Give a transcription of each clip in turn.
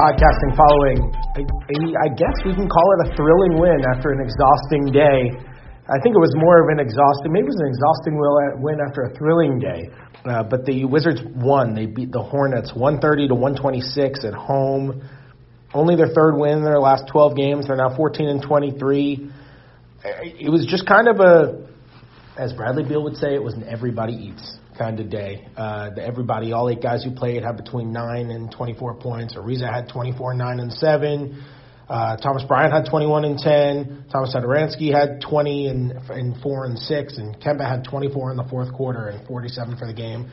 podcasting following, I, I guess we can call it a thrilling win after an exhausting day. I think it was more of an exhausting, maybe it was an exhausting win after a thrilling day. Uh, but the Wizards won. They beat the Hornets 130 to 126 at home. Only their third win in their last 12 games. They're now 14 and 23. It was just kind of a, as Bradley Beal would say, it was an everybody eats kind of day. Uh, the, everybody, all eight guys who played had between 9 and 24 points. Ariza had 24, 9, and 7. Uh, Thomas Bryant had 21 and 10. Thomas Satoransky had 20 and, and 4 and 6. And Kemba had 24 in the fourth quarter and 47 for the game.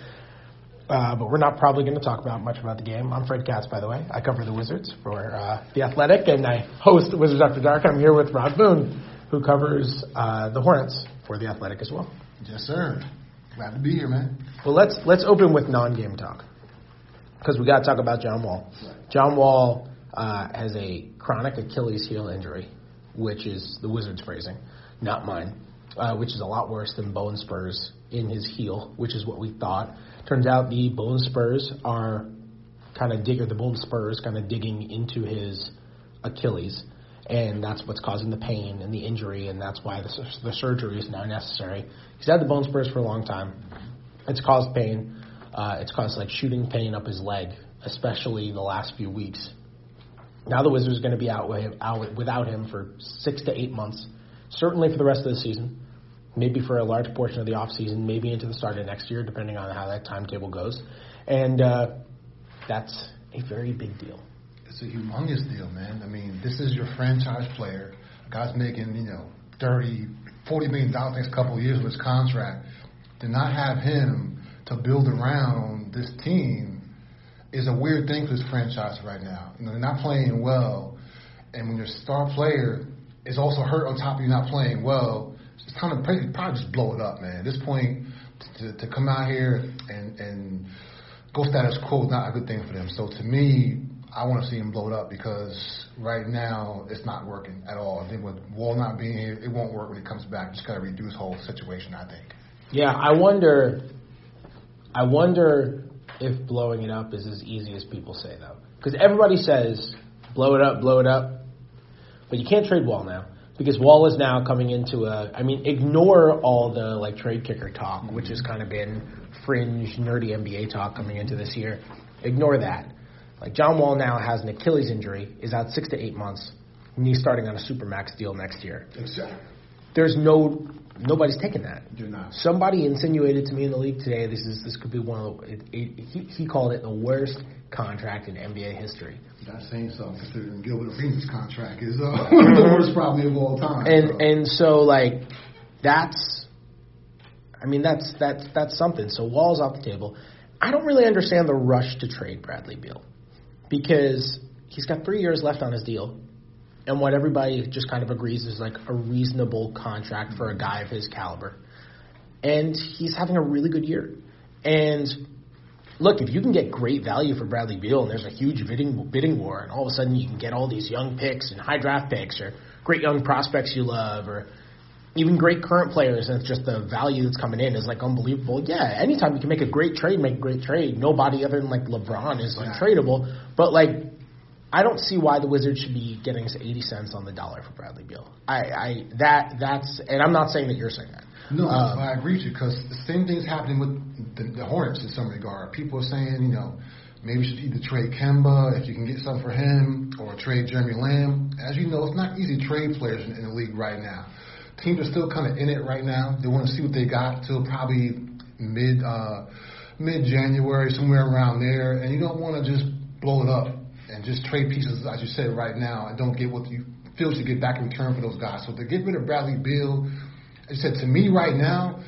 Uh, but we're not probably going to talk about much about the game. I'm Fred Katz, by the way. I cover the Wizards for uh, The Athletic, and I host Wizards After Dark. I'm here with Rod Boone, who covers uh, the Hornets for The Athletic as well. Yes, sir. Glad to be here, man. Well, let's let's open with non-game talk because we got to talk about John Wall. John Wall uh, has a chronic Achilles heel injury, which is the Wizards' phrasing, not mine, uh, which is a lot worse than bone spurs in his heel, which is what we thought. Turns out the bone spurs are kind of dig or the bone spurs kind of digging into his Achilles and that's what's causing the pain and the injury, and that's why the, the surgery is now necessary. He's had the bone spurs for a long time. It's caused pain. Uh, it's caused like shooting pain up his leg, especially the last few weeks. Now the Wizards are going to be out, out without him for six to eight months, certainly for the rest of the season, maybe for a large portion of the off season, maybe into the start of next year, depending on how that timetable goes. And uh, that's a very big deal it's a humongous deal, man. I mean, this is your franchise player. Guy's making, you know, thirty, forty million dollars next couple of years with his contract. To not have him to build around this team is a weird thing for this franchise right now. You know, they're not playing well, and when your star player is also hurt on top of you not playing well, it's time to probably just blow it up, man. At this point, to, to come out here and and go status quo is not a good thing for them. So to me, I want to see him blow it up because right now it's not working at all. I think with Wall not being here, it won't work when he comes back. Just got to redo his whole situation, I think. Yeah, I wonder. I wonder if blowing it up is as easy as people say, though, because everybody says blow it up, blow it up, but you can't trade Wall now because Wall is now coming into a. I mean, ignore all the like trade kicker talk, which has mm-hmm. kind of been fringe, nerdy NBA talk coming into this year. Ignore that. Like John Wall now has an Achilles injury, is out six to eight months, and he's starting on a supermax deal next year. Exactly. There's no nobody's taking that. You're not. Somebody insinuated to me in the league today this is this could be one of the, it, it, he, he called it the worst contract in NBA history. That's saying something considering Gilbert Arenas' contract is uh, the worst probably of all time. And so. and so like that's I mean that's that's that's something. So Wall's off the table. I don't really understand the rush to trade Bradley Beal because he's got three years left on his deal. And what everybody just kind of agrees is like a reasonable contract for a guy of his caliber. And he's having a really good year. And look, if you can get great value for Bradley Beal and there's a huge bidding bidding war, and all of a sudden you can get all these young picks and high draft picks or great young prospects you love or even great current players, and it's just the value that's coming in is like unbelievable. Yeah, anytime you can make a great trade, make a great trade. Nobody other than like LeBron is like tradable, but like I don't see why the Wizards should be getting eighty cents on the dollar for Bradley Beal. I, I that that's, and I'm not saying that you're saying that. No, um, I agree with you because the same thing's happening with the, the Hornets in some regard. People are saying, you know, maybe you should either trade Kemba if you can get something for him, or trade Jeremy Lamb. As you know, it's not easy to trade players in, in the league right now teams are still kind of in it right now. They want to see what they got till probably mid uh, mid January, somewhere around there. And you don't want to just blow it up and just trade pieces, as you said right now, and don't get what you feel you get back in return for those guys. So to get rid of Bradley Beal, as you said, to me right now,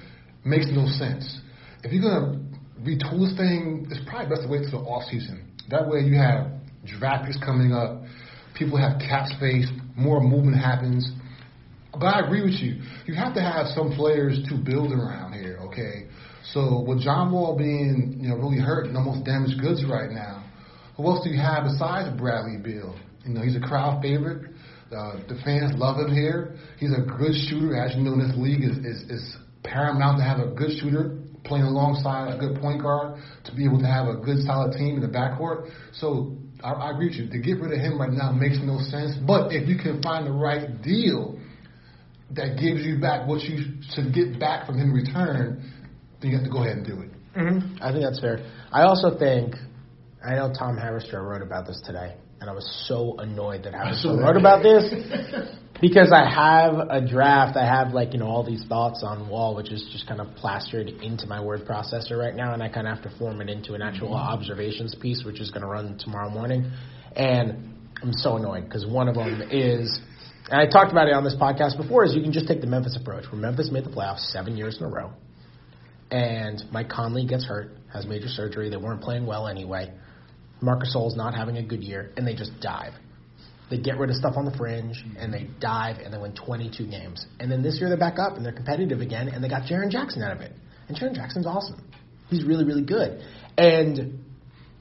makes no sense. If you're gonna retool this thing, it's probably best to wait till the off season. That way you have draft picks coming up, people have cap space, more movement happens. But I agree with you. You have to have some players to build around here, okay? So with John Wall being, you know, really hurt and almost damaged goods right now, who else do you have besides Bradley Beal? You know, he's a crowd favorite. Uh, the fans love him here. He's a good shooter, as you know, in this league is, is, is paramount to have a good shooter playing alongside a good point guard to be able to have a good solid team in the backcourt. So I, I agree with you. To get rid of him right now makes no sense. But if you can find the right deal that gives you back what you should get back from him in return, then you have to go ahead and do it. Mm-hmm. I think that's fair. I also think I know Tom Haberstroh wrote about this today, and I was so annoyed that Haberstroh wrote about this because I have a draft. I have like you know all these thoughts on Wall, which is just kind of plastered into my word processor right now, and I kind of have to form it into an actual observations piece, which is going to run tomorrow morning. And I'm so annoyed because one of them is, and I talked about it on this podcast before, is you can just take the Memphis approach, where Memphis made the playoffs seven years in a row, and Mike Conley gets hurt, has major surgery. They weren't playing well anyway. Marc Gasol's not having a good year, and they just dive. They get rid of stuff on the fringe, and they dive, and they win 22 games. And then this year they're back up, and they're competitive again, and they got Jaren Jackson out of it. And Jaren Jackson's awesome. He's really, really good. And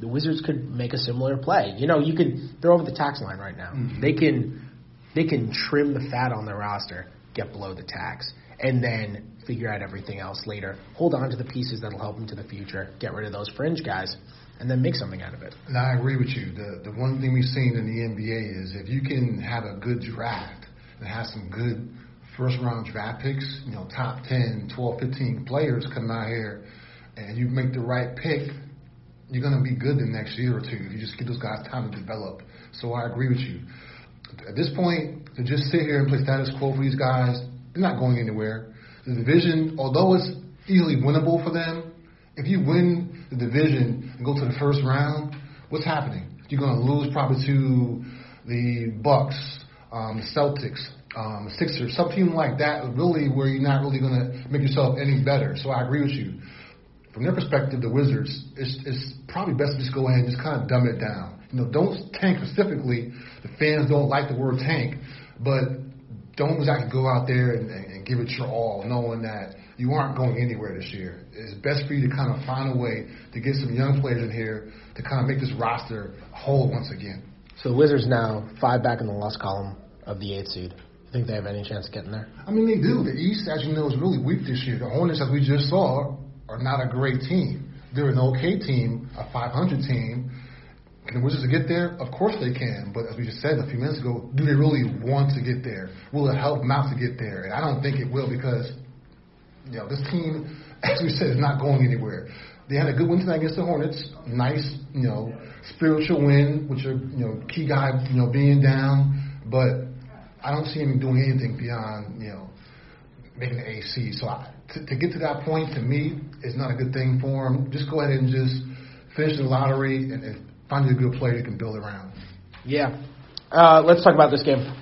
the Wizards could make a similar play. You know, you could they're over the tax line right now. Mm-hmm. They can they can trim the fat on their roster, get below the tax, and then figure out everything else later. Hold on to the pieces that'll help them to the future. Get rid of those fringe guys and then make something out of it. And I agree with you. The the one thing we've seen in the NBA is if you can have a good draft and have some good first round draft picks, you know, top 10, 12, 15 players come out here and you make the right pick, you're going to be good the next year or two if you just give those guys time to develop. So I agree with you. At this point, to just sit here and play status quo for these guys, they're not going anywhere. The division, although it's easily winnable for them, if you win the division and go to the first round, what's happening? You're going to lose probably to the Bucks, um, Celtics, um, Sixers, some team like that, really where you're not really going to make yourself any better. So I agree with you. From their perspective, the Wizards, it's, it's probably best to just go ahead and just kind of dumb it down. You know, don't tank specifically. The fans don't like the word tank, but don't exactly go out there and, and give it your all, knowing that you aren't going anywhere this year. It's best for you to kind of find a way to get some young players in here to kind of make this roster whole once again. So Wizards now five back in the loss column of the eighth seed. You think they have any chance of getting there? I mean, they do. The East, as you know, is really weak this year. The Hornets, as we just saw, are not a great team. They're an okay team, a 500 team. Can the Wizards get there? Of course they can. But as we just said a few minutes ago, do they really want to get there? Will it help out to get there? And I don't think it will because you know, this team, as we said, is not going anywhere. They had a good win tonight against the Hornets. Nice, you know, spiritual win, which are, you know, key guy, you know, being down. But I don't see him doing anything beyond, you know, making the AC. So I, to, to get to that point, to me, is not a good thing for him. Just go ahead and just finish the lottery and, and find a good player you can build around. Yeah. Uh, let's talk about this game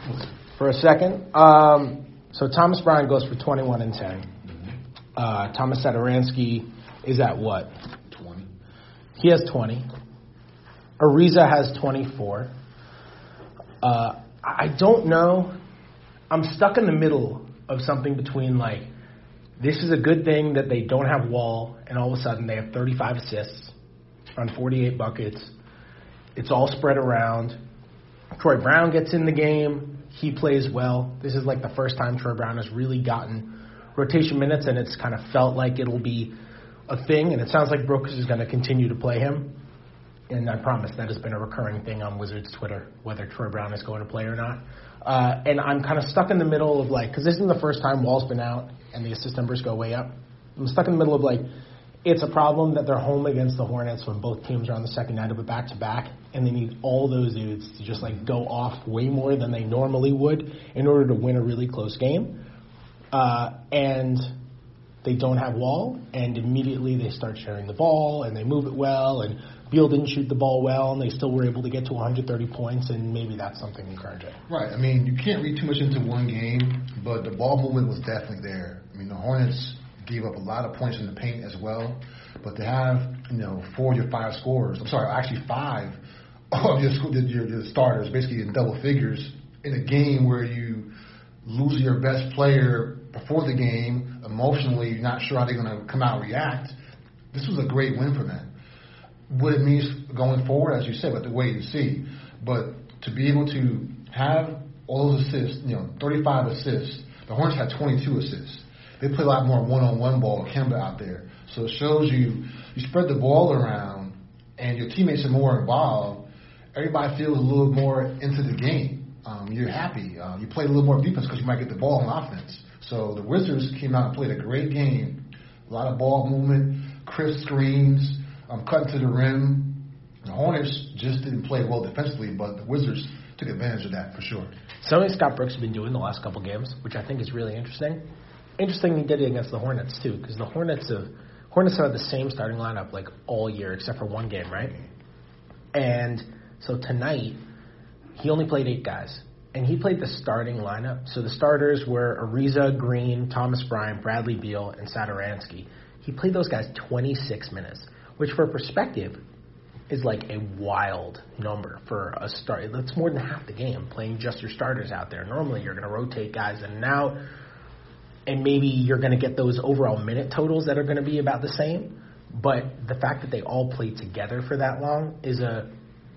for a second. Um, so Thomas Bryant goes for 21 and 10. Uh, Thomas Satoransky is at what? 20. He has 20. Ariza has 24. Uh, I don't know. I'm stuck in the middle of something between like, this is a good thing that they don't have Wall, and all of a sudden they have 35 assists on 48 buckets. It's all spread around. Troy Brown gets in the game. He plays well. This is like the first time Troy Brown has really gotten rotation minutes, and it's kind of felt like it'll be a thing. And it sounds like Brooks is going to continue to play him. And I promise that has been a recurring thing on Wizards Twitter, whether Troy Brown is going to play or not. Uh, and I'm kind of stuck in the middle of like, because this isn't the first time Wall's been out and the assist numbers go way up. I'm stuck in the middle of like, it's a problem that they're home against the Hornets when both teams are on the second night of a back to back, and they need all those dudes to just like go off way more than they normally would in order to win a really close game uh, and they don't have Wall, and immediately they start sharing the ball and they move it well, and Beal didn't shoot the ball well, and they still were able to get to 130 points, and maybe that's something encouraging. Right. I mean, you can't read too much into one game, but the ball movement was definitely there. I mean, the Hornets gave up a lot of points in the paint as well, but to have you know four of your five scorers, I'm sorry, actually five of your your, your starters, basically in double figures, in a game where you lose your best player before the game, emotionally, you're not sure how they're going to come out and react. This was a great win for them. What it means going forward, as you said, but to wait and see. But to be able to have all those assists, you know, 35 assists. The Hornets had 22 assists. They play a lot more one-on-one ball Kemba out there. So it shows you you spread the ball around and your teammates are more involved everybody feels a little more into the game. Um, you're happy. Uh, you play a little more defense because you might get the ball on offense. So the Wizards came out and played a great game. A lot of ball movement, crisp screens, um, cutting to the rim. The Hornets just didn't play well defensively, but the Wizards took advantage of that for sure. Something Scott Brooks has been doing the last couple games, which I think is really interesting. Interesting he did it against the Hornets too, because the Hornets have Hornets have the same starting lineup like all year except for one game, right? And so tonight he only played eight guys, and he played the starting lineup. So the starters were Ariza, Green, Thomas Bryant, Bradley Beal, and Satoransky. He played those guys 26 minutes, which for perspective is like a wild number for a start. That's more than half the game playing just your starters out there. Normally you're going to rotate guys in and out, and maybe you're going to get those overall minute totals that are going to be about the same. But the fact that they all played together for that long is a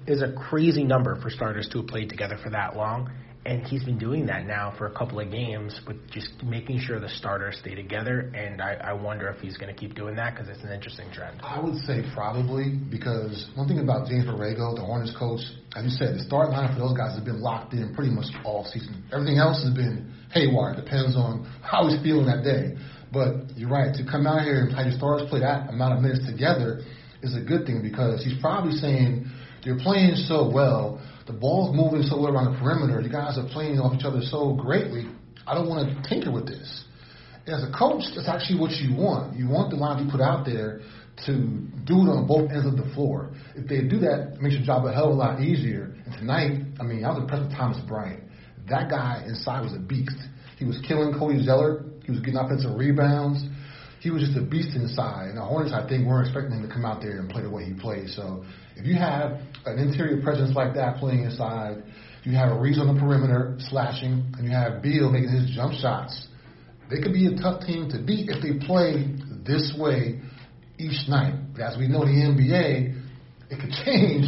is a crazy number for starters to have played together for that long and he's been doing that now for a couple of games with just making sure the starters stay together. And I, I wonder if he's going to keep doing that because it's an interesting trend. I would say probably because one thing about James Borrego, the Hornets coach, as you said, the start lineup for those guys has been locked in pretty much all season. Everything else has been haywire. Depends on how he's feeling that day. But you're right. To come out here and have your starters play that amount of minutes together is a good thing because he's probably saying you're playing so well the ball's moving so well around the perimeter. You guys are playing off each other so greatly. I don't want to tinker with this. As a coach, that's actually what you want. You want the line you put out there to do it on both ends of the floor. If they do that, it makes your job a hell of a lot easier. And tonight, I mean, I was impressed with Thomas Bryant. That guy inside was a beast. He was killing Cody Zeller. He was getting offensive rebounds. He was just a beast inside. And the Hornets, I think, weren't expecting him to come out there and play the way he played. So if you have an interior presence like that playing inside, you have Ariza on the perimeter slashing, and you have Beal making his jump shots. They could be a tough team to beat if they play this way each night. But as we know, the NBA, it could change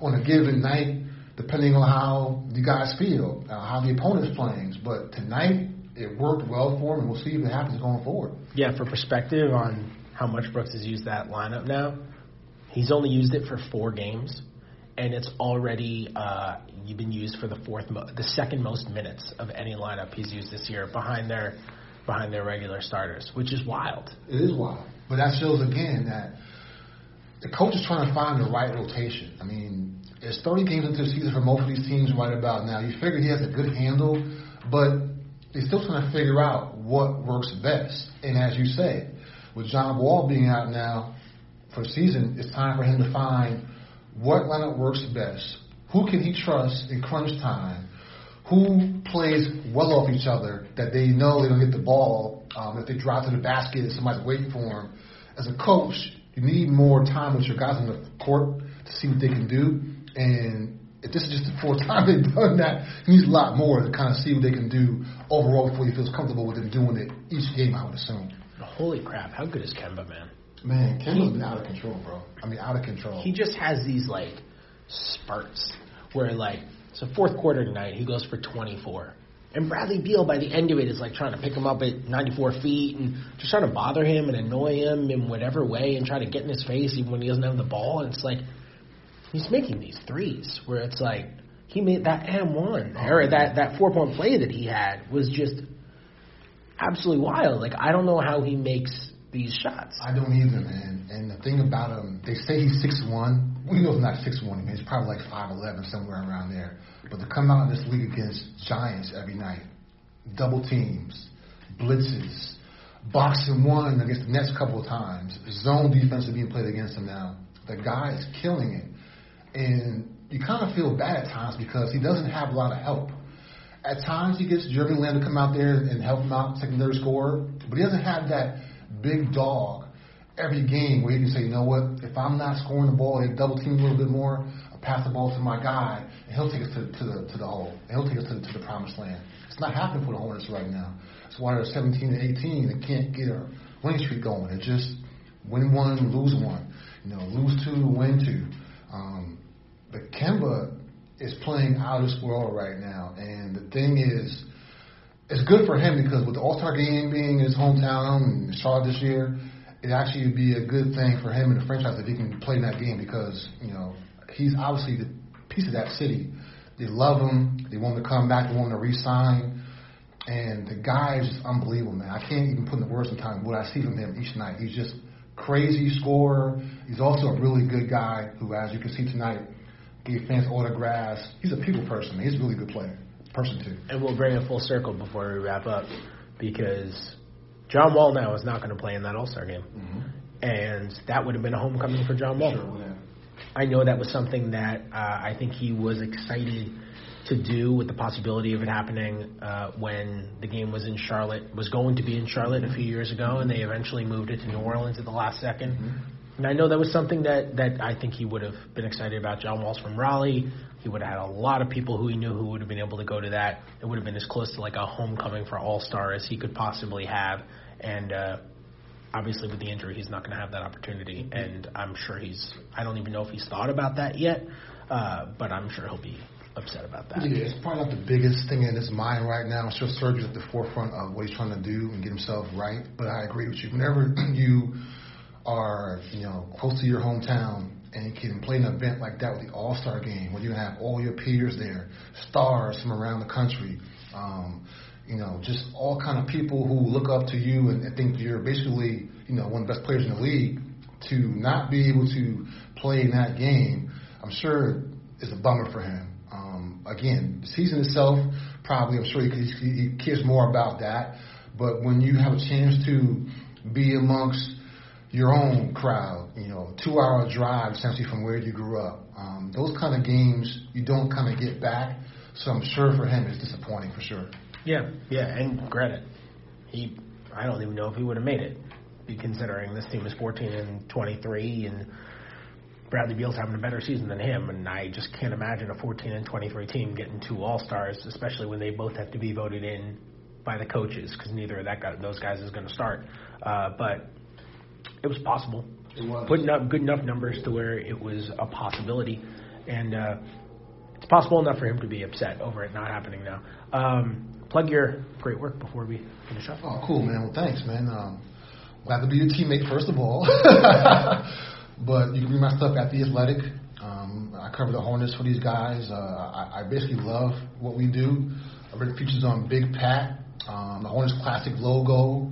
on a given night depending on how you guys feel, uh, how the opponent's playing. But tonight, it worked well for him, and we'll see if it happens going forward. Yeah, for perspective on how much Brooks has used that lineup now, He's only used it for four games, and it's already uh, been used for the fourth, mo- the second most minutes of any lineup he's used this year, behind their behind their regular starters, which is wild. It is wild, but that shows again that the coach is trying to find the right rotation. I mean, it's 30 games into the season for most of these teams right about now. You figure he has a good handle, but they're still trying to figure out what works best. And as you say, with John Wall being out now, for season, it's time for him to find what lineup works best. Who can he trust in crunch time? Who plays well off each other that they know they don't get the ball um, if they drive to the basket and somebody's waiting for them? As a coach, you need more time with your guys on the court to see what they can do. And if this is just the fourth time they've done that, he needs a lot more to kind of see what they can do overall before he feels comfortable with them doing it each game, I would assume. Holy crap, how good is Kemba, man? Man, Kemba's been out of control, bro. I mean, out of control. He just has these like spurts where like so fourth quarter tonight he goes for 24. And Bradley Beal by the end of it is like trying to pick him up at 94 feet and just trying to bother him and annoy him in whatever way and try to get in his face even when he doesn't have the ball. And it's like he's making these threes where it's like he made that M one or that that four point play that he had was just absolutely wild. Like I don't know how he makes these shots. I don't either, man. And the thing about him, they say he's six one. We know he's not six one. He's probably like five eleven, somewhere around there. But to come out in this league against giants every night, double teams, blitzes, boxing one against the Nets a couple of times, zone defense is being played against him now. The guy is killing it, and you kind of feel bad at times because he doesn't have a lot of help. At times he gets Jeremy Lamb to come out there and help him out, secondary scorer, but he doesn't have that big dog every game where you can say, you know what, if I'm not scoring the ball, they double team a little bit more, I'll pass the ball to my guy, and he'll take us to, to the to the hole. He'll take us to, to the promised land. It's not happening for the Hornets right now. That's why they're 17 and 18. They can't get a winning streak going. It's just win one, lose one. You know, lose two, win two. Um, but Kemba is playing out of this world right now. And the thing is, it's good for him because with the All Star game being in his hometown and Charlotte this year, it actually would be a good thing for him and the franchise if he can play in that game because you know he's obviously the piece of that city. They love him. They want him to come back. They want him to re-sign. And the guy is just unbelievable, man. I can't even put in the words in time what I see from him each night. He's just crazy scorer. He's also a really good guy who, as you can see tonight, gave fans autographs. He's a people person. He's a really good player, person too. And we'll bring it full circle before we wrap up because John Wall now is not going to play in that All Star game, mm-hmm. and that would have been a homecoming for John Wall. Sure I know that was something that uh, I think he was excited to do with the possibility of it happening uh, when the game was in Charlotte, was going to be in Charlotte a few years ago, and they eventually moved it to New Orleans at the last 2nd mm-hmm. And I know that was something that, that I think he would have been excited about. John Wall's from Raleigh. He would have had a lot of people who he knew who would have been able to go to that. It would have been as close to like a homecoming for All Star as he could possibly have. And uh, obviously with the injury, he's not going to have that opportunity. And I'm sure he's. I don't even know if he's thought about that yet, uh, but I'm sure he'll be upset about that. Yeah, it's probably not the biggest thing in his mind right now. I'm sure surgery's at the forefront of what he's trying to do and get himself right. But I agree with you. Whenever you are, you know, close to your hometown and can play an event like that with the All Star game, where you have all your peers there, stars from around the country. Um, you know, just all kind of people who look up to you and, and think you're basically, you know, one of the best players in the league. To not be able to play in that game, I'm sure is a bummer for him. Um, again, the season itself, probably, I'm sure he, he, he cares more about that. But when you have a chance to be amongst your own crowd, you know, two hour drive essentially from where you grew up, um, those kind of games you don't kind of get back. So I'm sure for him it's disappointing for sure. Yeah, yeah, and granted, he I don't even know if he would have made it, considering this team is 14 and 23, and Bradley Beal's having a better season than him, and I just can't imagine a 14 and 23 team getting two All Stars, especially when they both have to be voted in by the coaches, because neither of that guy, those guys is going to start. Uh, but it was possible. It was. Putting up good enough numbers to where it was a possibility, and uh, it's possible enough for him to be upset over it not happening now. Um, plug your great work before we finish up. Oh, cool, man. Well, thanks, man. Um, glad to be your teammate, first of all. but you can read my stuff at The Athletic. Um, I cover the Hornets for these guys. Uh, I, I basically love what we do. I read features on Big Pat, um, the Hornets classic logo,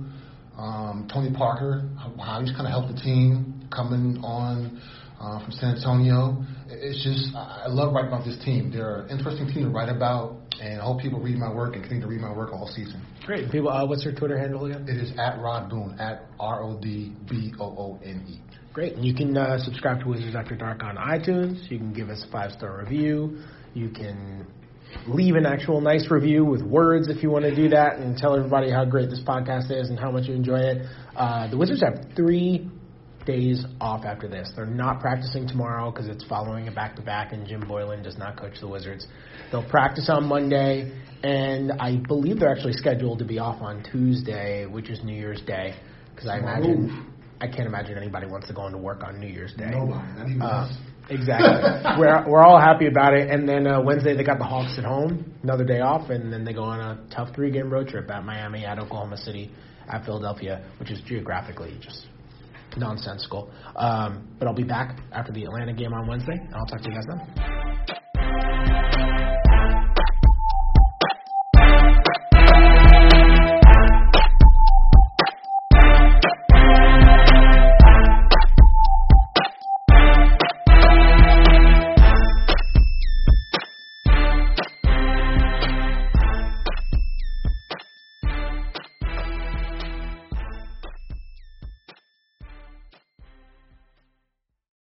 um, Tony Parker, how he's kind of helped the team coming on uh, from San Antonio. It's just, I love writing about this team. They're an interesting team to write about, and I hope people read my work and continue to read my work all season. Great. People, uh, what's your Twitter handle again? It is at Rod Boone, at R O D B O O N E. Great. And you can uh, subscribe to Wizards After Dark on iTunes. You can give us a five star review. You can leave an actual nice review with words if you want to do that and tell everybody how great this podcast is and how much you enjoy it. Uh, the Wizards have three days off after this. They're not practicing tomorrow because it's following a back to back, and Jim Boylan does not coach the Wizards. They'll practice on Monday, and I believe they're actually scheduled to be off on Tuesday, which is New Year's Day, because I imagine. I can't imagine anybody wants to go into work on New Year's Day. Nobody, not even uh, us. Exactly. we're we're all happy about it. And then uh, Wednesday they got the Hawks at home, another day off, and then they go on a tough three game road trip at Miami, at Oklahoma City, at Philadelphia, which is geographically just nonsensical. Um, but I'll be back after the Atlanta game on Wednesday, and I'll talk to you guys then.